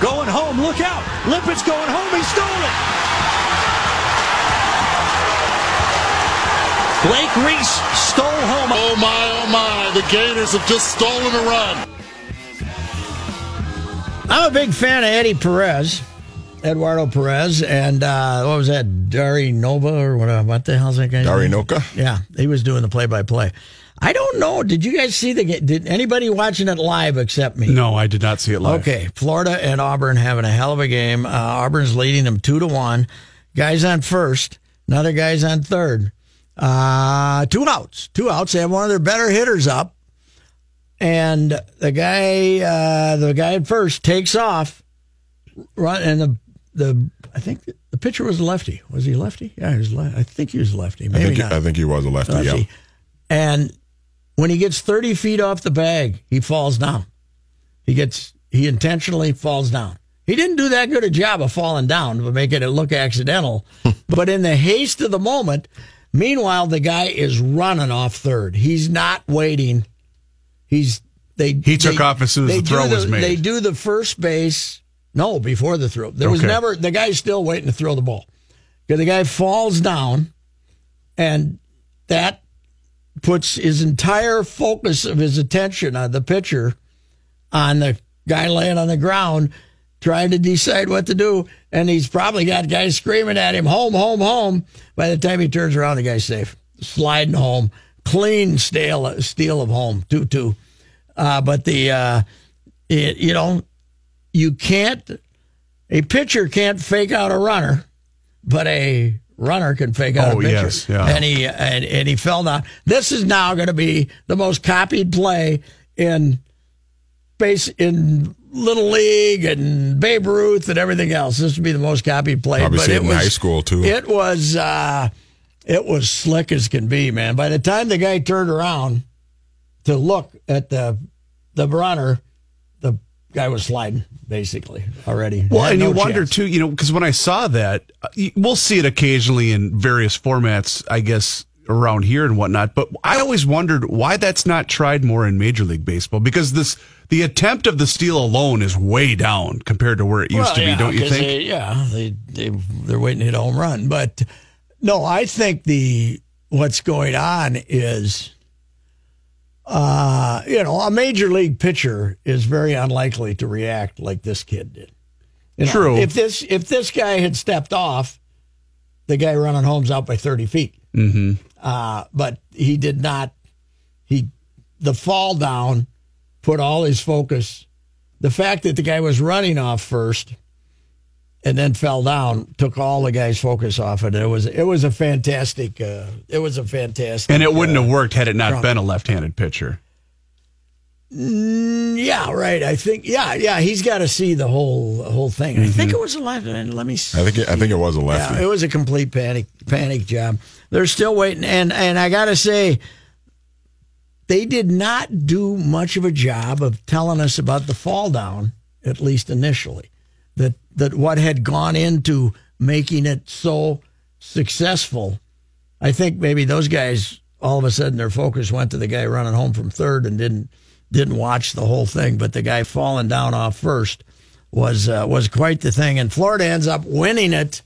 Going home, look out. Lippett's going home, he stole it. Blake Reese stole home. Oh my, oh my, the Gators have just stolen a run. I'm a big fan of Eddie Perez, Eduardo Perez, and uh, what was that, Dari Nova or what? What the hell's that guy? Dari Noka? Yeah, he was doing the play-by-play. I don't know. Did you guys see the game? Did anybody watching it live except me? No, I did not see it live. Okay, Florida and Auburn having a hell of a game. Uh, Auburn's leading them two to one. Guys on first, another guy's on third. Uh, two outs, two outs. They have one of their better hitters up, and the guy, uh, the guy at first takes off, run, and the the I think the pitcher was a lefty. Was he lefty? Yeah, he was. Le- I think he was lefty. Maybe I think, not. I think he was a lefty, lefty. yeah. And when he gets 30 feet off the bag, he falls down. He gets he intentionally falls down. He didn't do that good a job of falling down, but making it look accidental. but in the haste of the moment, meanwhile the guy is running off third. He's not waiting. He's they He took they- off as soon as the throw do was made. They do the first base. No, before the throw. There was never the guy's still waiting to throw the ball. The guy falls down and that puts his entire focus of his attention on the pitcher on the guy laying on the ground trying to decide what to do. And he's probably got guys screaming at him home home home. By the time he turns around the guy's safe. Sliding home. Clean steal steal of home 2-2 uh, but the uh, it, you know you can't a pitcher can't fake out a runner but a runner can fake out Oh, a pitcher. yes, yeah. And he and, and he fell down. This is now going to be the most copied play in base in Little League and Babe Ruth and everything else. This would be the most copied play. Probably but it it in was high school, too. It was uh, it was slick as can be, man. By the time the guy turned around to look at the the runner, guy was sliding basically already. Well, and no you wonder too, you know, because when I saw that, uh, we'll see it occasionally in various formats, I guess, around here and whatnot. But I always wondered why that's not tried more in Major League Baseball because this the attempt of the steal alone is way down compared to where it used Well, to be, don't you think? They, yeah, they they they're waiting to hit a home run, but no, I think the what's going on is, uh, you know, a major league pitcher is very unlikely to react like this kid did. You know, True. If this if this guy had stepped off, the guy running home's out by thirty feet. Mm-hmm. Uh, but he did not. He the fall down put all his focus. The fact that the guy was running off first and then fell down took all the guy's focus off it. It was it was a fantastic. Uh, it was a fantastic. and it wouldn't uh, have worked had it not Trump. been a left-handed pitcher. Yeah, right. I think. Yeah, yeah. He's got to see the whole whole thing. I think it was a left. and Let me. See. I think it, I think it was a lefty. Yeah, it was a complete panic panic job. They're still waiting, and and I got to say, they did not do much of a job of telling us about the fall down, at least initially. That that what had gone into making it so successful. I think maybe those guys all of a sudden their focus went to the guy running home from third and didn't didn't watch the whole thing. But the guy falling down off first was uh, was quite the thing. And Florida ends up winning it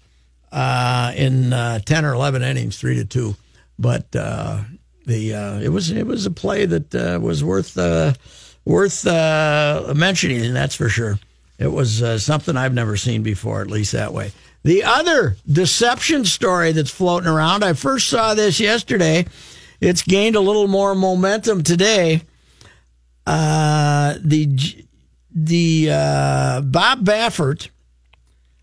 uh, in uh, ten or eleven innings, three to two. But uh, the uh, it was it was a play that uh, was worth worth mentioning, that's for sure. It was uh, something I've never seen before, at least that way. The other deception story that's floating around, I first saw this yesterday. It's gained a little more momentum today. Uh, the the uh, Bob Baffert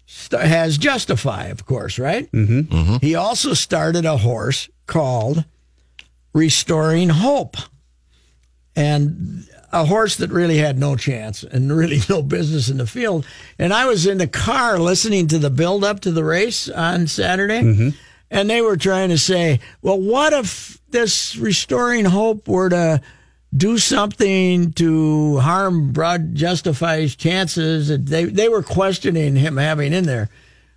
st- has Justify, of course, right? Mm-hmm. He also started a horse called Restoring Hope, and a horse that really had no chance and really no business in the field. And I was in the car listening to the build up to the race on Saturday, and they were trying to say, "Well, what if this Restoring Hope were to?" do something to harm Broad Justify's chances. They they were questioning him having in there.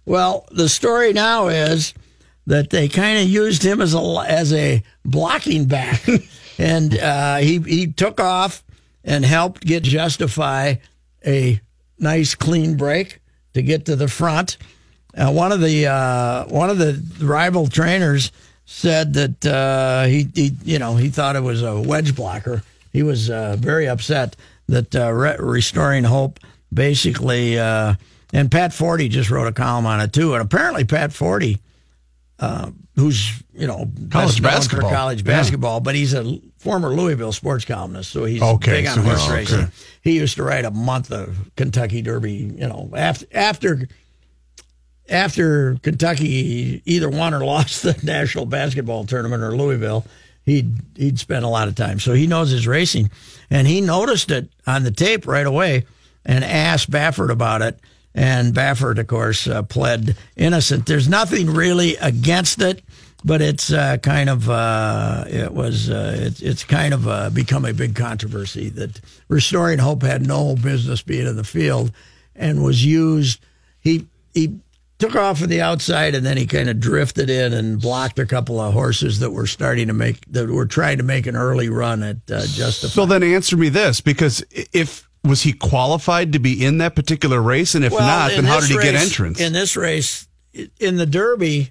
Well, the story now is that they kind of used him as a as a blocking back, and uh, he he took off and helped get Justify a nice clean break to get to the front. Uh, one of the uh, one of the rival trainers said that uh, he, he you know he thought it was a wedge blocker. He was uh, very upset that uh, re- restoring hope basically. Uh, and Pat Forde just wrote a column on it too. And apparently Pat Forde, uh, who's you know College basketball. for college Yeah. basketball, but he's a former Louisville sports columnist, so he's Okay, big on so horse okay. racing. He used to write a month of Kentucky Derby. You know, after after after Kentucky either won or lost the national basketball tournament or Louisville, he'd he'd spend a lot of time. So he knows his racing, and he noticed it on the tape right away, and asked Baffert about it. And Baffert, of course, uh, pled innocent. There's nothing really against it, but it's uh, kind of uh, it was uh, it's it's kind of uh, become a big controversy that restoring hope had no business being in the field, and was used. He he took off of the outside and then he kind of drifted in and blocked a couple of horses that were starting to make that were trying to make an early run at uh, Justify. So then answer me this because if was he qualified to be in that particular race and if not then how did he get entrance? In this race, in the Derby,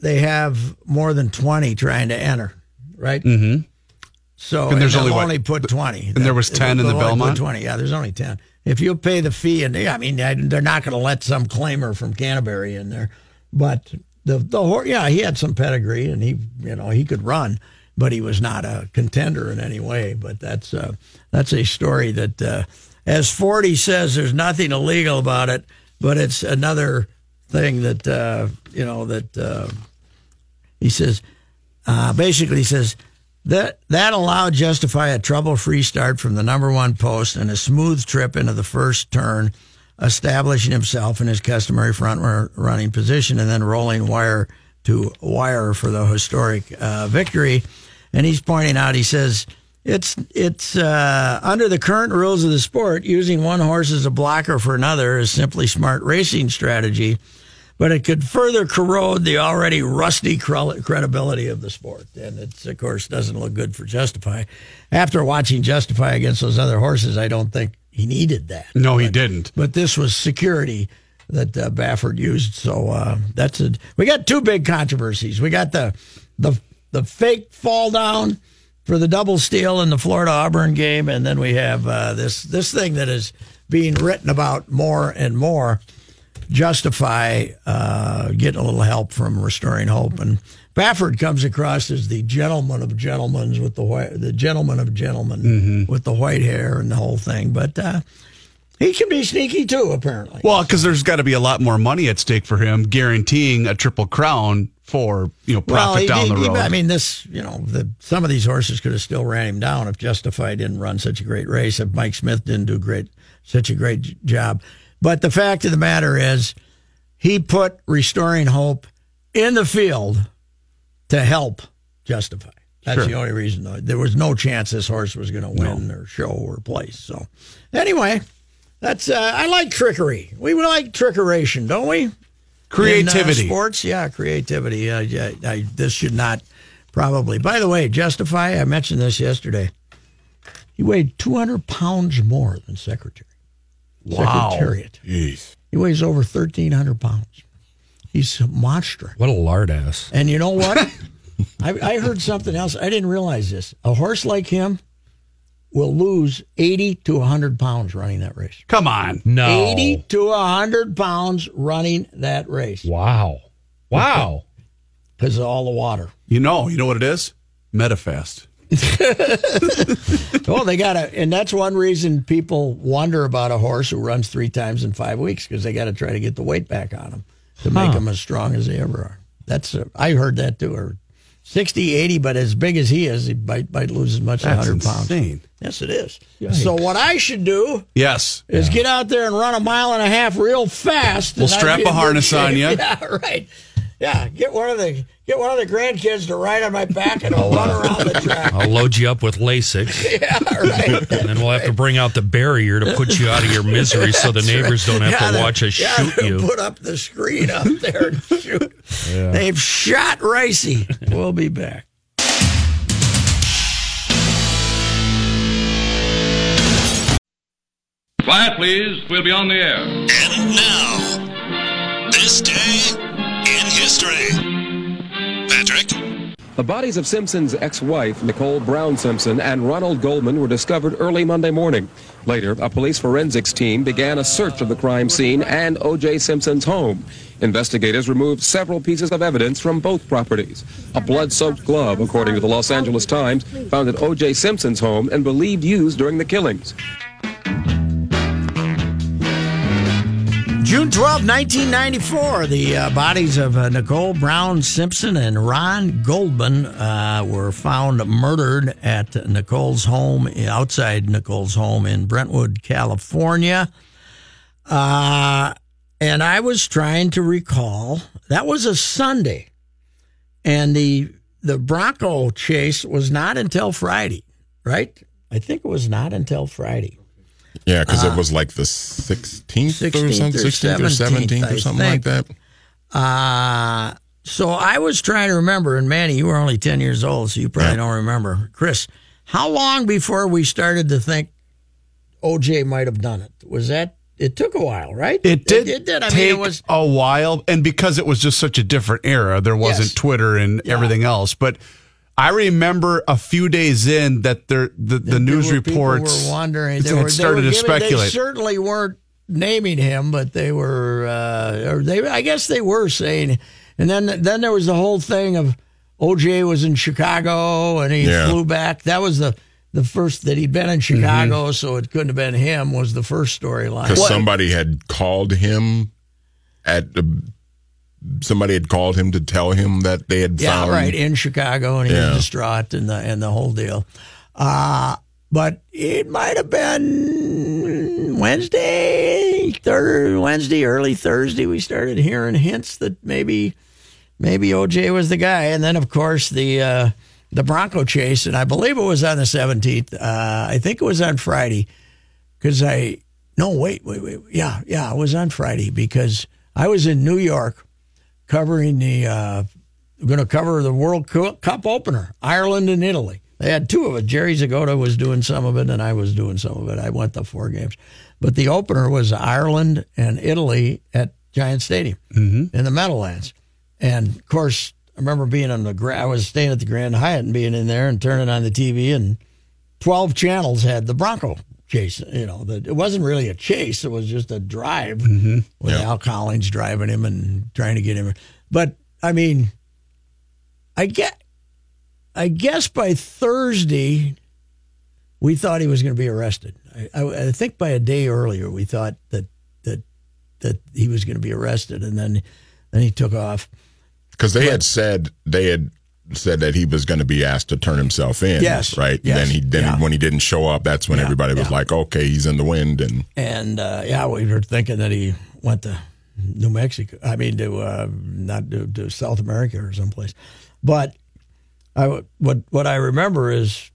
they have more than 20 trying to enter, right? Mm-hmm. So And there's they'll only what- only put 20. and there was 10 in the They'll only put Belmont? 20. Yeah, there's only 10. If you pay the fee, and I mean, they're not going to let some claimer from Canterbury in there, but the the horse, yeah, he had some pedigree, and he, you know, he could run, but he was not a contender in any way. But that's uh, that's a story that, uh, as Forde says, there's nothing illegal about it, but it's another thing that uh, you know that uh, he says. Uh, basically, he says that that allowed Justify a trouble-free start from the number one post and a smooth trip into the first turn, establishing himself in his customary front running position, and then rolling wire to wire for the historic uh, victory. And he's pointing out, he says. It's it's uh, under the current rules of the sport. Using one horse as a blocker for another is simply smart racing strategy but it could further corrode the already rusty credibility of the sport. And it, of course, doesn't look good for Justify. After watching Justify against those other horses, I don't think he needed that. no, he didn't. But this was security that uh, Baffert used. So uh, that's it. We got two big controversies. We got the the the fake fall down for the double steal in the Florida Auburn game, and then we have uh, this this thing that is being written about more and more. Justify uh, getting a little help from Restoring Hope, and Baffert comes across as the gentleman of gentlemen with the white, the gentleman of gentlemen with the white hair and the whole thing. But uh, he can be sneaky too, apparently. Well, because there's got to be a lot more money at stake for him, guaranteeing a triple crown for you know profit he- down he- the he- road. I mean, this you know, the, some of these horses could have still ran him down if Justify didn't run such a great race. If Mike Smith didn't do great, such a great j- job. But the fact of the matter is, he put restoring hope in the field to help Justify. That's Sure. the only reason. though. There was no chance this horse was going to win or show or place. So, anyway, that's uh, I like trickery. We like trickeration, don't we? Creativity. In, uh, sports, yeah, creativity. Uh, yeah, I, this should not probably. By the way, Justify. I mentioned this yesterday. He weighed 200 pounds more than Secretary. Wow. Secretariat. Jeez. He weighs over 1,300 pounds. He's a monster. What a lard ass. And you know what? I, I heard something else. I didn't realize this. A horse like him will lose 80 to 100 pounds running that race. Come on. No. 80 to 100 pounds running that race Wow. Wow. because of all the water. You know, you know what it is? Metafast. Oh, they got to, and that's one reason people wonder about a horse who runs three times in five weeks because they got to try to get the weight back on them to make them as strong as they ever are. That's uh, I heard that too. Or 60, 80, but as big as he is, he might, might lose as much as That's 100 pounds. insane. Yes, it is. So what I should do Yes. is get out there and run a mile and a half real fast. We'll strap a harness on you. Yeah, right. Yeah, get one of the get one of the grandkids to ride on my back and I'll run around the track. I'll load you up with Lasix, Yeah, right. and then we'll have to bring out the barrier to put you out of your misery so the neighbors don't have Yeah, to they- watch us yeah, shoot you. Put up the screen up there and shoot. They've shot Ricey. We'll be back. Quiet, please. We'll be on the air. And now, The bodies of Simpson's ex-wife, Nicole Brown Simpson, and Ronald Goldman were discovered early Monday morning. Later, a police forensics team began a search of the crime scene and O.J. Simpson's home. Investigators removed several pieces of evidence from both properties. A blood-soaked glove, according to the Los Angeles Times, found at O.J. Simpson's home and believed used during the killings. June 12, 1994, the uh, bodies of uh, Nicole Brown Simpson and Ron Goldman uh, were found murdered at Nicole's home, outside Nicole's home in Brentwood, California. Uh, and I was trying to recall, that was a Sunday. And the the Bronco chase was not until Friday, right? I think it was not until Friday. Yeah, because it was like the 16th, or 16th something, or 16th or 17th I or something like that. Uh, so I was trying to remember, and Manny, you were only 10 years old, so you probably Yeah. don't remember. Chris, how long before we started to think OJ might have done it? Was that, it took a while, right? It did, It, did. I take mean, it was, a while, and because it was just such a different era, there wasn't Yes. Twitter and everything else. But I remember a few days in that there, the, the there news were- reports were wondering. had They were, started they were to giving- speculate. They certainly weren't naming him, but they were, uh, or they, I guess they were saying. And then, then there was the whole thing of OJ was in Chicago and he Yeah. flew back. That was the the first that he'd been in Mm-hmm. Chicago, so it couldn't have been him. Was the first storyline. Because somebody had called him at the, somebody had called him to tell him that they had Yeah, found. right in Chicago, and he Yeah. was distraught and the and the whole deal. Uh but it might have been Wednesday, third Wednesday, early Thursday. We started hearing hints that maybe maybe OJ was the guy, and then of course the uh, the Bronco chase, and I believe it was on the seventeenth. Uh, I think it was on Friday because I no wait wait wait yeah yeah it was on Friday because I was in New York covering the uh, going to cover the World Cup opener, Ireland and Italy. They had two of it. Jerry Zgoda was doing some of it, and I was doing some of it. I went to four games, but the opener was Ireland and Italy at Giant Stadium in the Meadowlands. And of course, I remember being on the I was staying at the Grand Hyatt and being in there and turning on the TV, and twelve channels had the Bronco chase. You know, the, it wasn't really a chase; it was just a drive mm-hmm. with Al Cowlings driving him and trying to get him. But I mean, I get, I guess by Thursday, we thought he was going to be arrested. I, I, I think by a day earlier, we thought that that that he was going to be arrested, and then then he took off. Because they had said they had said that he was going to be asked to turn himself in. Yes, Right. yes, then he then yeah. when he didn't show up, that's when Yeah, everybody was yeah. like, okay, he's in the wind, and And uh, yeah, we were thinking that he went to New Mexico. I mean, to uh, not to, to South America or someplace. But I what what I remember is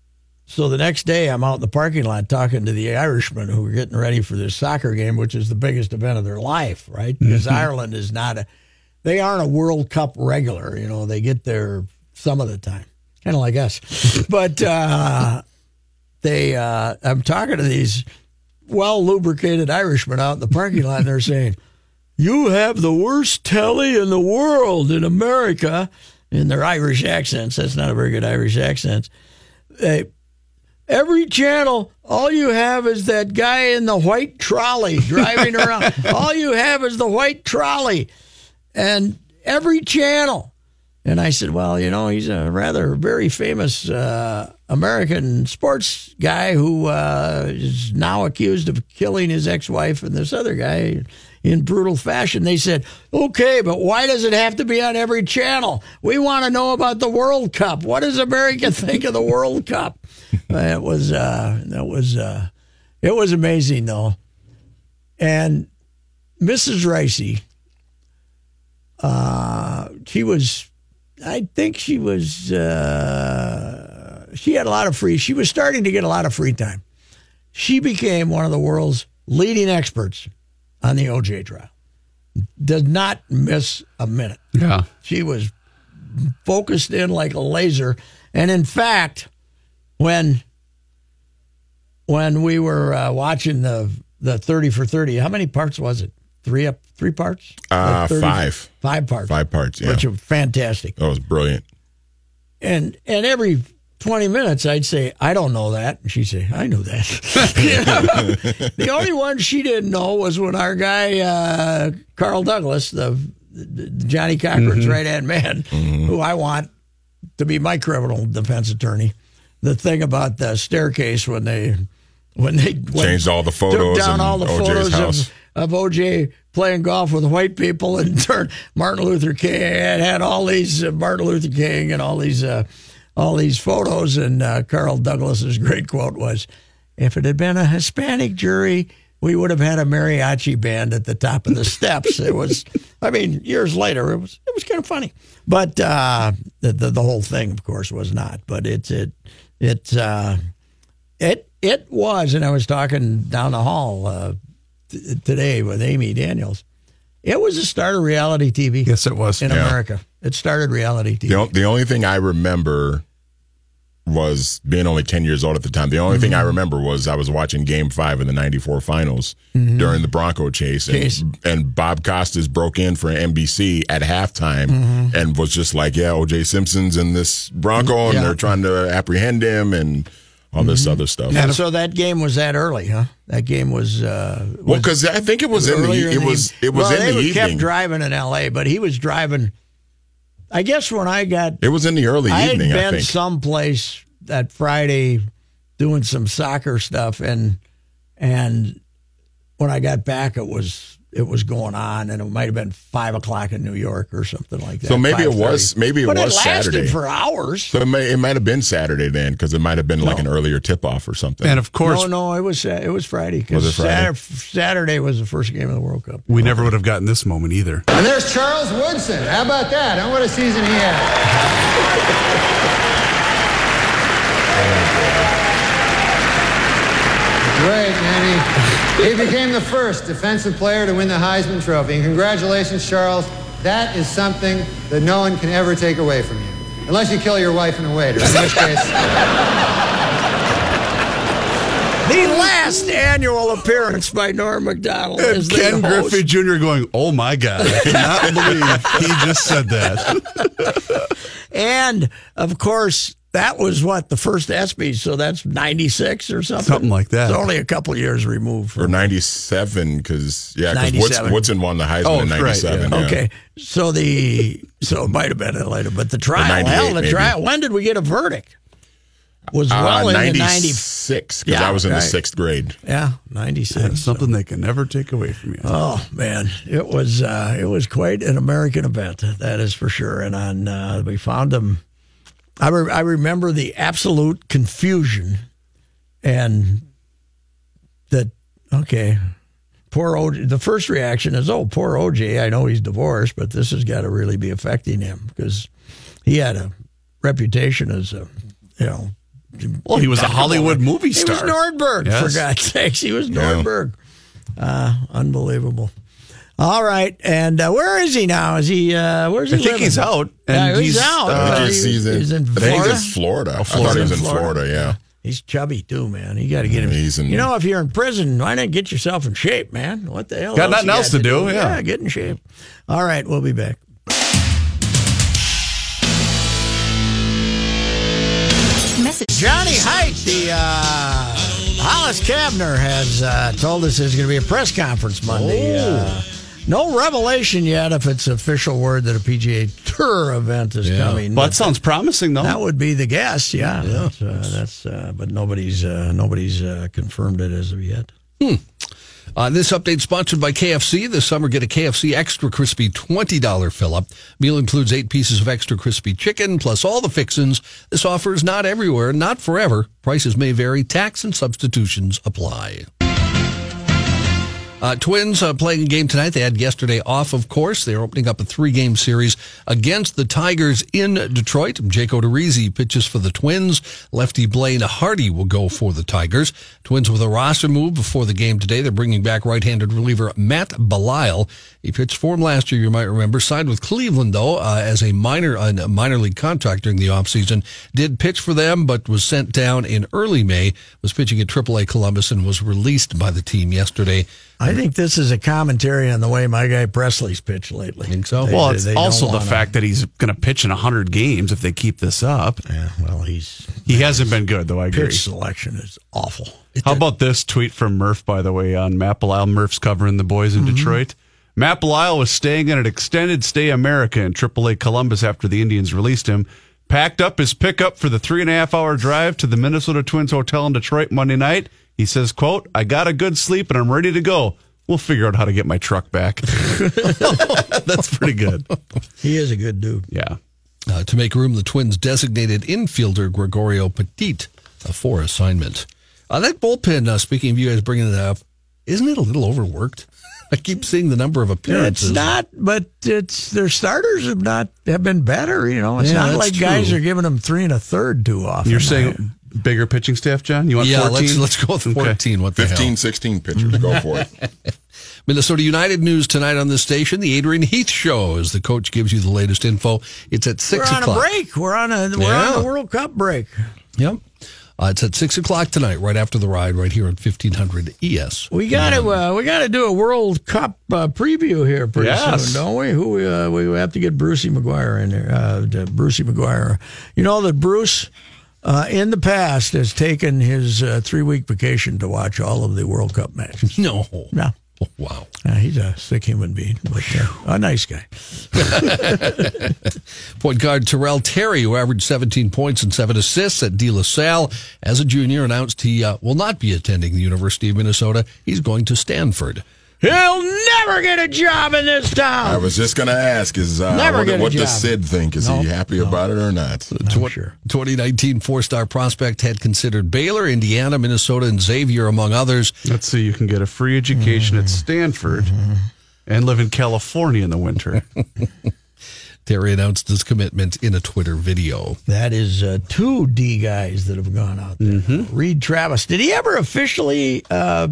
so the next day I'm out in the parking lot talking to the Irishmen who were getting ready for this soccer game, which is the biggest event of their life, right? Because Ireland is not a they aren't a World Cup regular. You know, they get there some of the time, kind of like us. but uh, they, uh, I'm talking to these well lubricated Irishmen out in the parking lot, and they're saying, "You have the worst telly in the world in America." In their Irish accents, that's not a very good Irish accent. They, every channel, all you have is that guy in the white trolley driving around. all you have is the white trolley, and every channel. And I said, well, you know, he's a rather very famous uh, American sports guy who uh, is now accused of killing his ex-wife and this other guy in brutal fashion. They said, okay, but why does it have to be on every channel? We want to know about the World Cup. What does America think of the World Cup? it was uh, that was uh, it was amazing though, and Mrs. Ricey, uh, she was, I think she was, uh, she had a lot of free. She was starting to get a lot of free time. She became one of the world's leading experts on the OJ trial. Does not miss a minute. Yeah. She was focused in like a laser. And in fact, when when we were uh, watching the the 30 for 30, how many parts was it? Three up three parts? Uh, Or 30 five. Five parts. Five parts, yeah. Which are fantastic. That was brilliant. And and every 20 minutes I'd say, I don't know that. And she'd say, I knew that. The only one she didn't know was when our guy, uh, Carl Douglas, the, the Johnnie Cochran's right hand man, who I want to be my criminal defense attorney, the thing about the staircase when they when they went- Changed all the photos took down in all the OJ's photos house. of, of OJ playing golf with white people and turned Martin Luther King and had all these uh, Martin Luther King and all these uh, all these photos. And uh, Carl Douglas's great quote was if it had been a Hispanic jury we would have had a mariachi band at the top of the steps. It was I mean years later it was it was kind of funny. But uh, the, the the whole thing of course was not. But it's it it uh, it it was, and I was talking down the hall uh, t- today with Amy Daniels. It was the start of reality TV. Yes, it was. in Yeah. America. It started reality TV. The, o- the only thing I remember was being only 10 years old at the time. The only thing I mm-hmm. remember was I was watching game five in the 94 finals mm-hmm. during the Bronco chase. And, Chase. and Bob Costas broke in for NBC at halftime mm-hmm. and was just like, yeah, OJ Simpson's in this Bronco and Yeah. they're trying to apprehend him and all this other stuff. And so that game was that early, huh? That game was. Uh, well, because I think it was in the, earlier it was, it was well, in they the were- evening. kept driving in L.A., but he was driving. I guess when I got it was in the early evening, I had evening, I been think. someplace that Friday doing some soccer stuff, and and when I got back, it was it was going on, and it might have been five o'clock in New York or something like that. So maybe it was- maybe it but was it lasted Saturday. for hours. So it, may, it might have been Saturday then, because it might have been like an earlier tip off or something. And of course, no, no, it was it was Friday. 'cause Was it Friday? Saturday, Saturday was the first game of the World Cup. we never would have gotten this moment either. And there's Charles Woodson. How about that? And what a season he had. Great, man. He, he became the first defensive player to win the Heisman Trophy. And congratulations, Charles. That is something that no one can ever take away from you. Unless you kill your wife and a waiter, in which case. The last annual appearance by Norm Macdonald And as Ken host. Griffey Jr. going, "Oh my God, I cannot believe he just said that." And of course, that was what the first ESPY, so that's ninety six or something, Something like that. It's only a couple years removed. or From, 97, because, yeah, because 97. Woodson won the Heisman Oh, in right, 97. yeah. yeah. okay, so the so it might have been later, but the trial, hell, the maybe. trial. When did we get a verdict? Was Uh, well into ninety. 96, because Yeah, I was in the sixth grade. Yeah, ninety That's six. something they can never take away from you. Oh man, it was uh, it was quite an American event, that is for sure. And on uh, we found him. I re- I remember the absolute confusion, and that okay, poor OJ. The first reaction is, "Oh, poor OJ. I know he's divorced, but this has got to really be affecting him because he had a reputation as a you know." Well, he was a Hollywood movie star. He was Nordberg, Yes. for God's sakes. He was Nordberg. Uh, unbelievable. All right, and uh, where is he now? Is he? Uh, where's he I think living? he's out, Yeah, he's, he's, out. uh, I but think he- he's, he's in, he's in I think Florida. it's Florida. I thought he was in Florida. Florida, yeah. He's chubby too, man. You got to get him. He's in- you know, if you're in prison, why not get yourself in shape, man? What the hell? Got else nothing you else to do, yeah. get in shape. All right, we'll be back. Miss Johnny Height, the uh, Hollis Cavner has uh, told us there's going to be a press conference Monday. Oh. Uh, no revelation yet if it's official word that a PGA Tour event is coming. Well, that sounds promising, though. That would be the guess, yeah. That's, uh, that's uh, but nobody's uh, nobody's uh, confirmed it as of yet. Hmm. Uh, this update sponsored by KFC. This summer, get a KFC Extra Crispy $20 fill up. Meal includes eight pieces of extra crispy chicken plus all the fixins. This offer is not everywhere, not forever. Prices may vary. Tax and substitutions apply. Uh, twins uh, playing a game tonight. They had yesterday off, of course. They're opening up a three game series against the Tigers in Detroit. Jake Odorizzi pitches for the Twins. Lefty Blaine Hardy will go for the Tigers. Twins with a roster move before the game today. They're bringing back right handed reliever Matt Belisle. He pitched for him last year, you might remember. Signed with Cleveland, though, uh, as a minor, a minor league contract during the offseason. Did pitch for them, but was sent down in early May. Was pitching at AAA Columbus and was released by the team yesterday. I think this is a commentary on the way my guy Pressly's pitched lately. Think so? They- well, it's they don't also the wanna- fact that he's going to pitch in 100 games if they keep this up. Yeah, well, he's He hasn't been good, though, I agree. pitch selection is awful. How about this tweet from Murph, by the way, on Matt Belisle? Murph's covering the boys in mm-hmm. Detroit. Matt Belisle was staying in an extended stay America in AAA Columbus after the Indians released him. Packed up his pickup for the three and a half hour drive to the Minnesota Twins Hotel in Detroit Monday night. He says, quote, I got a good sleep and I'm ready to go. We'll figure out how to get my truck back. That's pretty good. He is a good dude. Yeah. Uh, to make room, the Twins designated infielder Gregorio Petit uh, for assignment. Uh, that bullpen, uh, speaking of you guys bringing it up, isn't it a little overworked? I keep seeing the number of appearances. It's not, but it's their starters have not have been better. You know, it's Yeah, not that's like guys are giving them three and a third too often. You're saying bigger pitching staff, John? You want yeah, 14? let's let's go with Okay. 14. What the 15, hell? 16 pitchers. Go for it. Minnesota United news tonight on this station. The Adrian Heath Show, as the coach gives you the latest info. It's at 6 we're six on o'clock. a break. We're on a we're Yeah. on a World Cup break. Yep. Uh, it's at six o'clock tonight, right after the ride, right here at fifteen hundred ES. We got to uh, we got to do a World Cup uh, preview here pretty Yes. soon, don't we? Who uh, we have to get Brucey McGuire in there. Uh, Brucey McGuire. You know that Bruce. Uh, in the past, has taken his uh, three week vacation to watch all of the World Cup matches. No. No, Wow. Uh, he's a sick human being, but uh, a nice guy. Point guard Tyrell Terry, who averaged 17 points and seven assists at De La Salle as a junior, announced he uh, will not be attending the University of Minnesota. He's going to Stanford. He'll never get a job in this town. I was just going to ask: Is uh, Never what, get what does. Sid think? Is he happy about it or not? Tw- 2019 four-star prospect had considered Baylor, Indiana, Minnesota, and Xavier, among others. Let's see. You can get a free education at Stanford and live in California in the winter. Terry announced his commitment in a Twitter video. That is uh, two D guys that have gone out there. Mm-hmm. Reid Travis. Did he ever officially uh,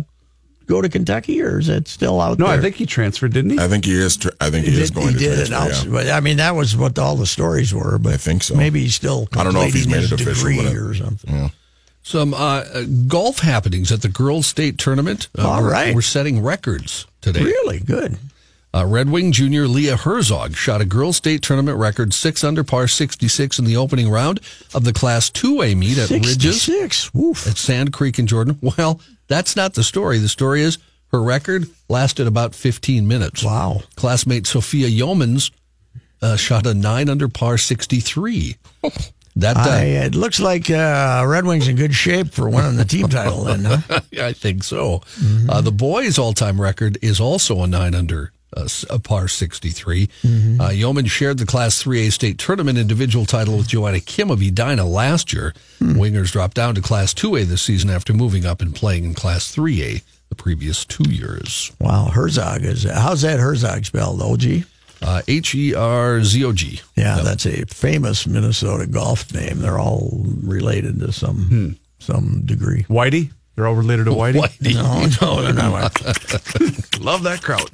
go to Kentucky, or is it still out No, there? I think he transferred, didn't he? I think he is. Tr- I think he, he is did, going he to did transfer. announce yeah. But I mean, that was what all the stories were. But I think so. Maybe he's still I don't know if he's made his it official, degree or something. Yeah. Some uh, uh, golf happenings at the girls' state tournament. Uh, All we're- right. We're setting records today. Really good. Uh, Red Wing junior Leah Herzog shot a girls' state tournament record six under par 66 in the opening round of the Class 2A meet at Ridges Six. Woof. at Sand Creek in Jordan. Well, that's not the story. The story is her record lasted about 15 minutes. Wow. Classmate Sophia Yeomans uh, shot a nine under par 63. That uh, I, it looks like uh, Red Wings in good shape for winning the team title. Then, huh? I think so. Uh, the boys' all-time record is also a nine under uh, s- a par 63. Uh, Yeoman shared the Class 3A state tournament individual title with Joanna Kim of Edina last year. Wingers dropped down to Class 2A this season after moving up and playing in Class 3A the previous two years. Wow, Herzog is. How's that Herzog spelled? OG. Uh, H E R Z O G. Yeah, that's a famous Minnesota golf name. They're all related to some some degree. Whitey? They're all related to Whitey? No, no, they're not. Love that crowd.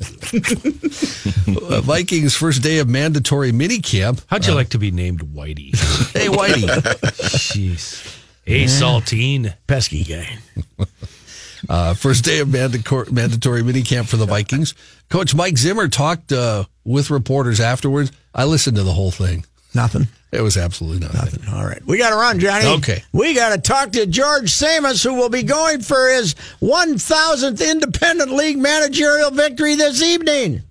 Uh, Vikings' first day of mandatory minicamp. How'd you like to be named Whitey? Hey, Whitey. Jeez. Hey, Saltine. Pesky guy. Uh, first day of mandatory, mandatory minicamp for the Vikings. Coach Mike Zimmer talked uh, with reporters afterwards. I listened to the whole thing. Nothing. It was absolutely nothing. Nothing. All right. We got to run, Johnny. Okay. We got to talk to George Tsamis, who will be going for his 1,000th Independent League managerial victory this evening.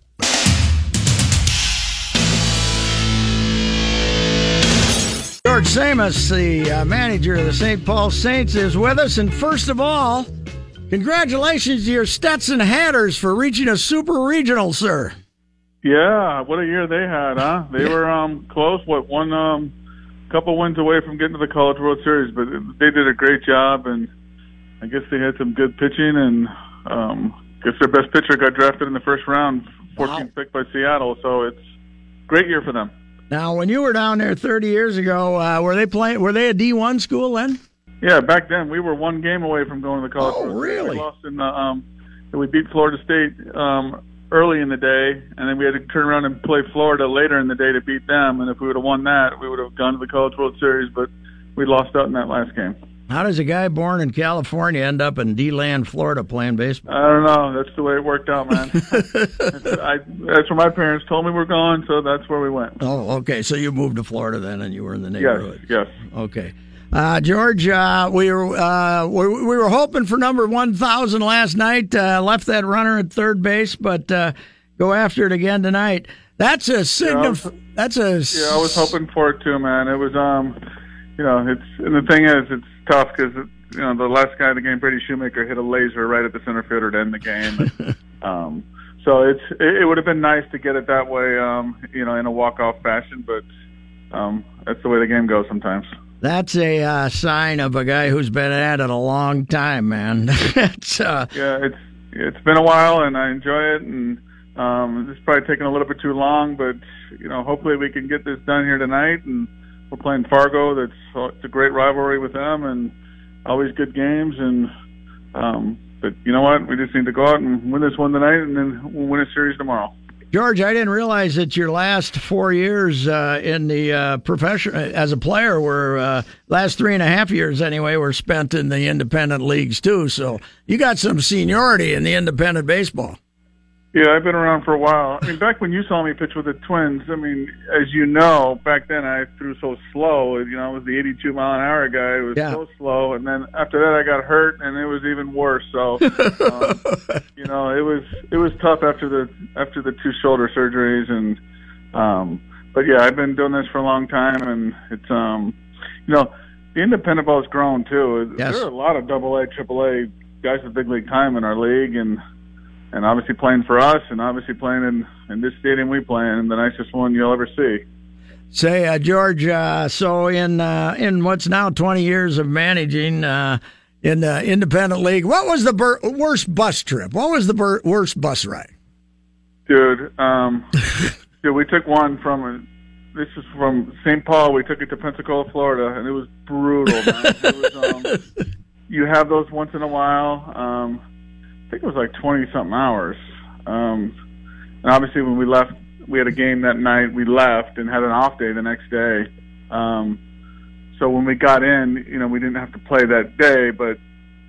George Tsamis, the uh, manager of the St. Paul Saints, is with us. And first of all, congratulations to your Stetson Hatters for reaching a super regional, sir. Yeah, what a year they had, huh? They were um close, what one um couple wins away from getting to the College World Series, but they did a great job and I guess they had some good pitching and um I guess their best pitcher got drafted in the first round, 14th wow. pick by Seattle, so it's great year for them. Now, when you were down there 30 years ago, uh, were they playing were they a D1 school then? Yeah, back then we were one game away from going to the College oh, World really? We lost in the um we beat Florida State um early in the day, and then we had to turn around and play Florida later in the day to beat them. And if we would have won that, we would have gone to the College World Series. But we lost out in that last game. How does a guy born in California end up in D-land, Florida, playing baseball? I don't know. That's the way it worked out, man. I, that's where my parents told me we're going, so that's where we went. Oh, okay. So you moved to Florida then, and you were in the neighborhood. Yes. Yes. Okay. Uh, George, uh, we were uh, we, we, were hoping for number one thousand last night. Uh, left that runner at third base, but uh, go after it again tonight. That's a signal. Yeah, that's a. Yeah, I was hoping for it too, man. It was um, you know, it's and the thing is, it's tough because you know the last guy in the game, Brady Shoemaker, hit a laser right at the center fielder to end the game. um, so it's it, it would have been nice to get it that way, um, you know, in a walk off fashion, but um, that's the way the game goes sometimes. That's a uh, sign of a guy who's been at it a long time, man. it's, uh, yeah, it's it's been a while, and I enjoy it, and um, it's probably taking a little bit too long, but you know, hopefully we can get this done here tonight. And we're playing Fargo. That's uh, it's a great rivalry with them, and always good games. And um, but you know what? We just need to go out and win this one tonight, and then we'll win a series tomorrow. George, I didn't realize that your last four years uh, in the uh, profession as a player were uh, last three and a half years anyway were spent in the independent leagues too. So you got some seniority in the independent baseball. Yeah, I've been around for a while. I mean, back when you saw me pitch with the Twins, I mean, as you know, back then I threw so slow. You know, I was the 82 mile an hour guy. It was yeah. so slow, and then after that I got hurt, and it was even worse. So, um, you know, it was it was tough after the after the two shoulder surgeries, and um, but yeah, I've been doing this for a long time, and it's um, you know, the independent ball has grown too. Yes. There are a lot of Double A, Triple A guys with big league time in our league, and and obviously playing for us, and obviously playing in in this stadium we play in, the nicest one you'll ever see. Say, uh, George. Uh, so in uh, in what's now twenty years of managing uh, in the independent league, what was the bur- worst bus trip? What was the bur- worst bus ride? Dude, um, dude, we took one from. This is from St. Paul. We took it to Pensacola, Florida, and it was brutal. Man. it was, um, you have those once in a while. Um, think it was like 20 something hours. Um, and obviously, when we left, we had a game that night. We left and had an off day the next day. Um, so when we got in, you know, we didn't have to play that day, but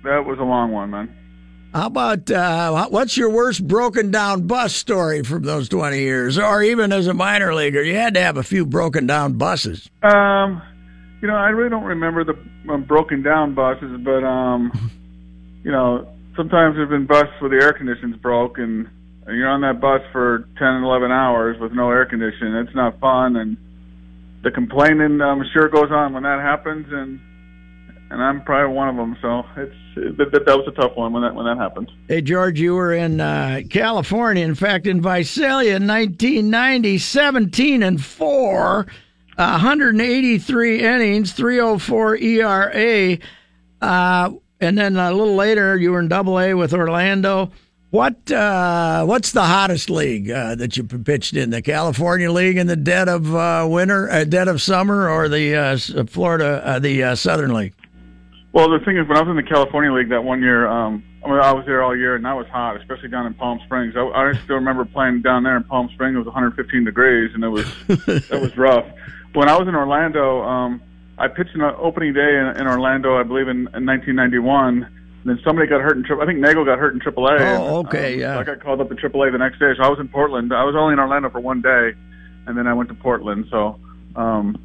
that was a long one, man. How about uh, what's your worst broken down bus story from those 20 years, or even as a minor leaguer? You had to have a few broken down buses. Um, you know, I really don't remember the um, broken down buses, but um, you know, sometimes there've been buses where the air conditioning's broke and you're on that bus for 10 and 11 hours with no air conditioning. It's not fun. And the complaining, I'm sure goes on when that happens. And, and I'm probably one of them. So it's, that, that, was a tough one when that, when that happened. Hey, George, you were in uh, California. In fact, in Visalia in 1990, 17 and 4, 183 innings, 304 ERA. Uh, and then a little later you were in Double A with Orlando. What uh, what's the hottest league uh, that you pitched in? The California League in the dead of uh, winter, uh, dead of summer, or the uh, Florida, uh, the Southern League? Well, the thing is, when I was in the California League that one year, um, I, mean, I was there all year, and that was hot, especially down in Palm Springs. I, I still remember playing down there in Palm Springs. It was 115 degrees, and it was it was rough. When I was in Orlando. Um, I pitched an opening day in, in Orlando, I believe, in, in 1991. And then somebody got hurt in triple. I think Nagel got hurt in AAA. Oh, okay, um, yeah. So I got called up to AAA the next day. So I was in Portland. I was only in Orlando for one day, and then I went to Portland. So Um,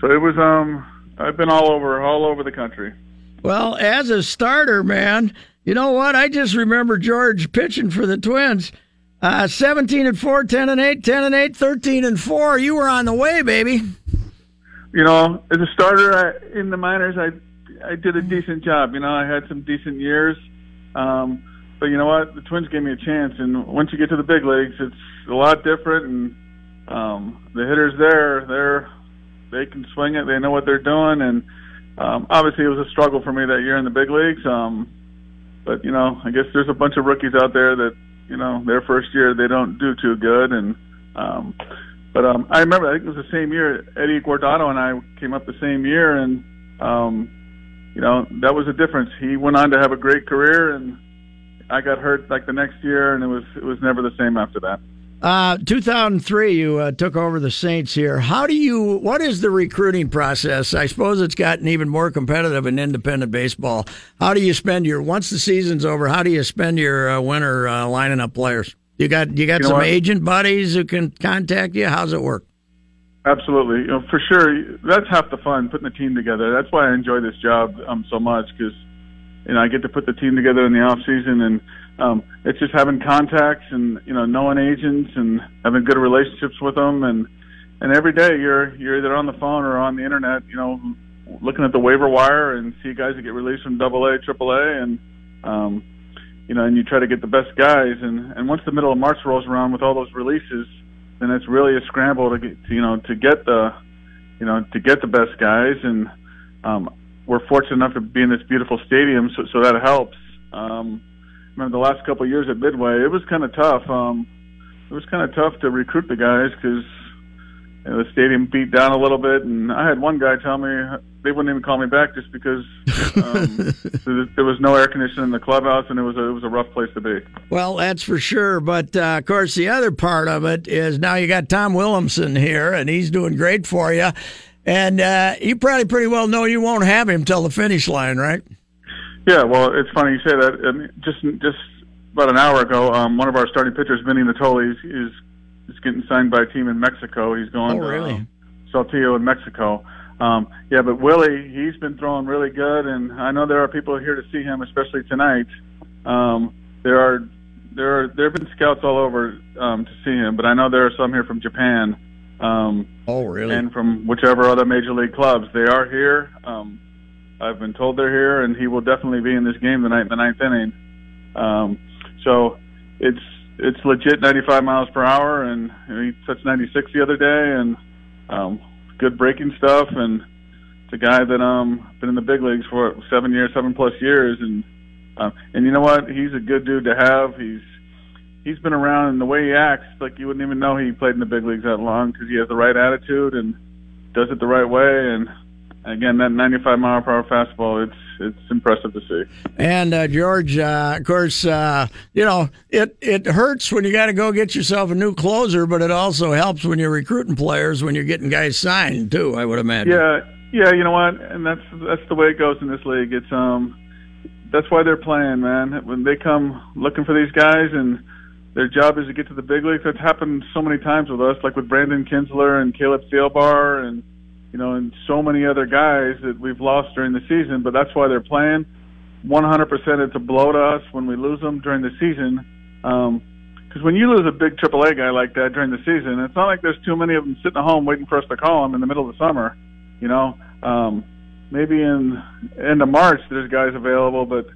so it was. Um, I've been all over, all over the country. Well, as a starter, man, you know what? I just remember George pitching for the Twins. Uh, 17 and 4, 10 and 8, 10 and 8, 13 and 4. You were on the way, baby. You know, as a starter I, in the minors, I I did a decent job. You know, I had some decent years. Um, but you know what? The Twins gave me a chance, and once you get to the big leagues, it's a lot different. And um, the hitters there, they're they can swing it. They know what they're doing, and um, obviously it was a struggle for me that year in the big leagues. Um, but you know, I guess there's a bunch of rookies out there that you know their first year they don't do too good, and um, but um, I remember I think it was the same year Eddie Guardado and I came up the same year, and um, you know that was a difference. He went on to have a great career, and I got hurt like the next year, and it was it was never the same after that. Uh, 2003, you uh, took over the Saints here. How do you? What is the recruiting process? I suppose it's gotten even more competitive in independent baseball. How do you spend your once the season's over? How do you spend your uh, winter uh, lining up players? You got you got You some agent buddies who can contact you. How's it work? Absolutely, you know, for sure. That's half the fun putting the team together. That's why I enjoy this job um, so much because you know I get to put the team together in the off season, and um, it's just having contacts and you know knowing agents and having good relationships with them, and and every day you're you're either on the phone or on the internet, you know, looking at the waiver wire and see guys that get released from Double A, Triple A, and um, you know, and you try to get the best guys, and and once the middle of March rolls around with all those releases then it's really a scramble to get to, you know to get the you know to get the best guys and um we're fortunate enough to be in this beautiful stadium so so that helps. Um remember the last couple of years at Midway it was kind of tough um it was kind of tough to recruit the guys know, the stadium beat down a little bit and I had one guy tell me they wouldn't even call me back just because um, there was no air conditioning in the clubhouse and it was a, it was a rough place to be Well, that's for sure. But uh, of course, the other part of it is now you got Tom Wilhelmsen here, and he's doing great for you. And uh, you probably pretty well know you won't have him till the finish line, right? Yeah, well, it's funny you say that. And just just about an hour ago, um, one of our starting pitchers, Vinny Nittoli, is, is is getting signed by a team in Mexico. He's going Oh, really? to um, Saltillo in Mexico. Um, yeah, but Willie, he's been throwing really good, and I know there are people here to see him, especially tonight. Um, there are there are there have been scouts all over um, to see him, but I know there are some here from Japan. Um, oh, really? And from whichever other major league clubs, they are here. Um, I've been told they're here, and he will definitely be in this game tonight in the ninth inning. Um, so it's it's legit 95 miles per hour, and he touched 96 the other day, and um, good breaking stuff. And it's a guy that um been in the big leagues for seven years, seven plus years, and um, and you know what? He's a good dude to have. He's he's been around, and the way he acts, like you wouldn't even know he played in the big leagues that long because he has the right attitude and does it the right way. And again, that 95 mile per hour fastball, it's it's impressive to see. And uh, George, uh, of course, uh, you know it it hurts when you got to go get yourself a new closer, but it also helps when you're recruiting players when you're getting guys signed too. I would imagine. Yeah, yeah, you know what? And that's that's the way it goes in this league. It's um that's why they're playing, man. When they come looking for these guys and their job is to get to the big leagues. That's happened so many times with us, like with Brandon Kintzler and Caleb Thielbar and you know, and so many other guys that we've lost during the season, but that's why they're playing. 100% it's a blow to us when we lose them during the season. Um, because when you lose a big AAA guy like that during the season, it's not like there's too many of them sitting at home waiting for us to call them in the middle of the summer. You know, um, maybe in end of March there's guys available, but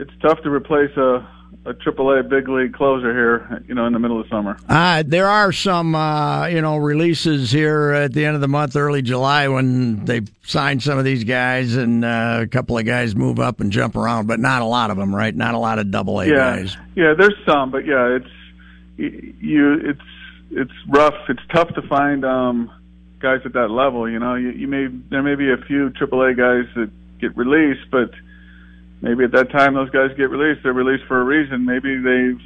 it's tough to replace a a AAA big league closer here. You know, in the middle of summer. Uh, there are some, uh, you know, releases here at the end of the month, early July, when they sign some of these guys, and uh, a couple of guys move up and jump around, but not a lot of them, right? Not a lot of Double A yeah, guys. yeah. There's some, but yeah, it's you. It's it's rough. It's tough to find um, guys at that level. You know, you, you may there may be a few AAA guys that get released, but maybe at that time those guys get released. They're released for a reason. Maybe they've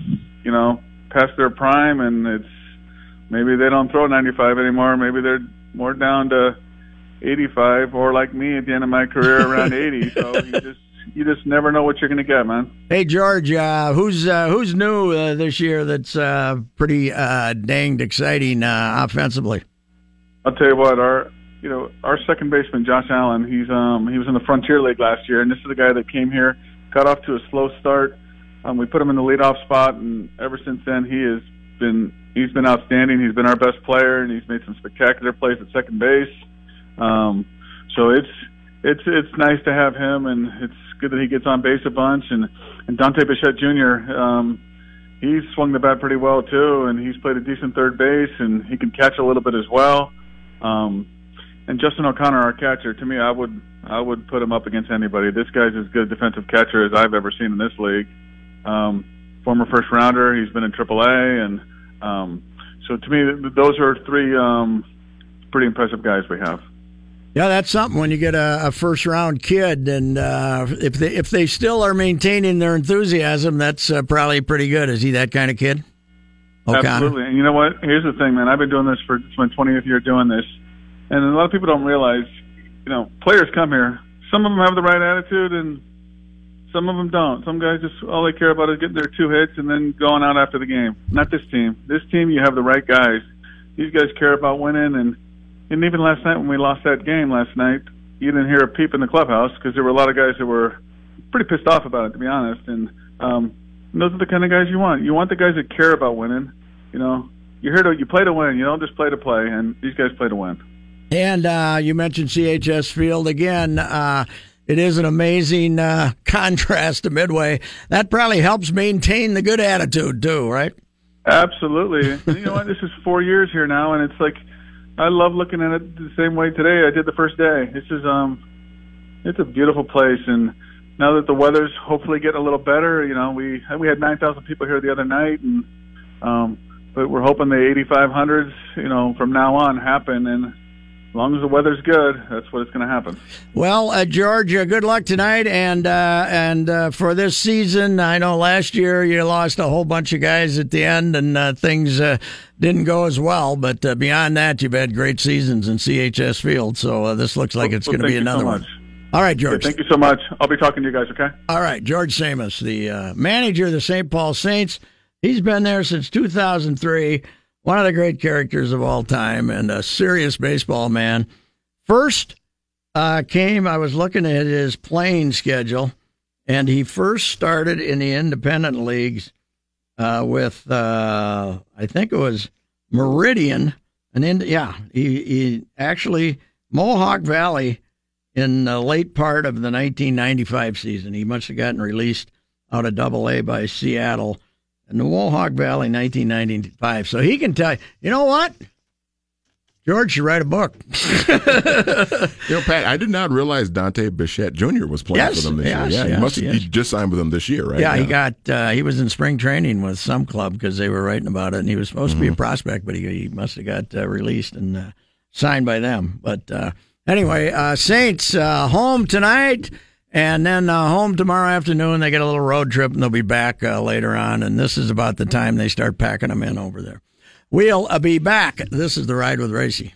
you know past their prime, and it's maybe they don't throw 95 anymore. Maybe they're more down to 85, or like me at the end of my career around 80. So you just you just never know what you're going to get, man. Hey George, uh, who's uh, who's new uh, this year? That's uh, pretty uh, danged exciting uh, offensively. I'll tell you what, our you know our second baseman Josh Allen, he's um he was in the Frontier League last year, and this is a guy that came here, got off to a slow start. Um, we put him in the leadoff spot, and ever since then he has been he's been outstanding. He's been our best player, and he's made some spectacular plays at second base. Um, so it's it's it's nice to have him, and it's good that he gets on base a bunch. And and Dante Bichette Jr. Um, he's swung the bat pretty well too, and he's played a decent third base, and he can catch a little bit as well. Um, and Justin O'Connor, our catcher, to me, I would I would put him up against anybody. This guy's as good a defensive catcher as I've ever seen in this league. Um, former first rounder, he's been in AAA, and um, so to me, those are three um, pretty impressive guys we have. Yeah, that's something when you get a, a first round kid, and uh, if they if they still are maintaining their enthusiasm, that's uh, probably pretty good. Is he that kind of kid? O'Connor? Absolutely. And you know what? Here's the thing, man. I've been doing this for it's my 20th year doing this, and a lot of people don't realize, you know, players come here. Some of them have the right attitude, and some of them don't. Some guys just all they care about is getting their two hits and then going out after the game. Not this team. This team, you have the right guys. These guys care about winning, and and even last night when we lost that game last night, you didn't hear a peep in the clubhouse because there were a lot of guys that were pretty pissed off about it, to be honest. And um, those are the kind of guys you want. You want the guys that care about winning. You know, you're here to you play to win. You don't just play to play. And these guys play to win. And uh, you mentioned CHS Field again. Uh, it is an amazing uh, contrast to Midway. That probably helps maintain the good attitude too, right? Absolutely. you know what? This is four years here now, and it's like I love looking at it the same way today I did the first day. This is um, it's a beautiful place, and now that the weather's hopefully getting a little better, you know, we we had nine thousand people here the other night, and um, but we're hoping the eighty five hundreds, you know, from now on happen, and as long as the weather's good, that's what it's going to happen. Well, uh, George, uh, good luck tonight, and uh, and uh, for this season. I know last year you lost a whole bunch of guys at the end, and uh, things uh, didn't go as well. But beyond that, you've had great seasons in CHS Field. So this looks like well, it's going to be another so one. All right, George. Thank you so much. I'll be talking to you guys. Okay. All right, George Tsamis, the manager of the St. Paul Saints. He's been there since 2003 one of the great characters of all time and a serious baseball man. First uh, came, I was looking at his playing schedule, and he first started in the independent leagues uh, with, uh, I think it was Meridian. And in, yeah, he, he actually, Mohawk Valley in the late part of the 1995 season. He must have gotten released out of Double A by Seattle in the Mohawk Valley, 1995. So he can tell you, you know what? George should write a book. you know, Pat, I did not realize Dante Bichette Jr. was playing yes, for them this yes, year. Yeah, yes, he must yes. he just signed with them this year, right? Yeah, he got uh, he was in spring training with some club because they were writing about it, and he was supposed mm-hmm. to be a mm-hmm. prospect, but he, he must have got uh, released and uh, signed by them. But uh, anyway, uh, Saints uh, home tonight. And then uh, home tomorrow afternoon. They get a little road trip, and they'll be back uh, later on. And this is about the time they start packing them in over there. We'll uh, be back. This is the ride with Racy.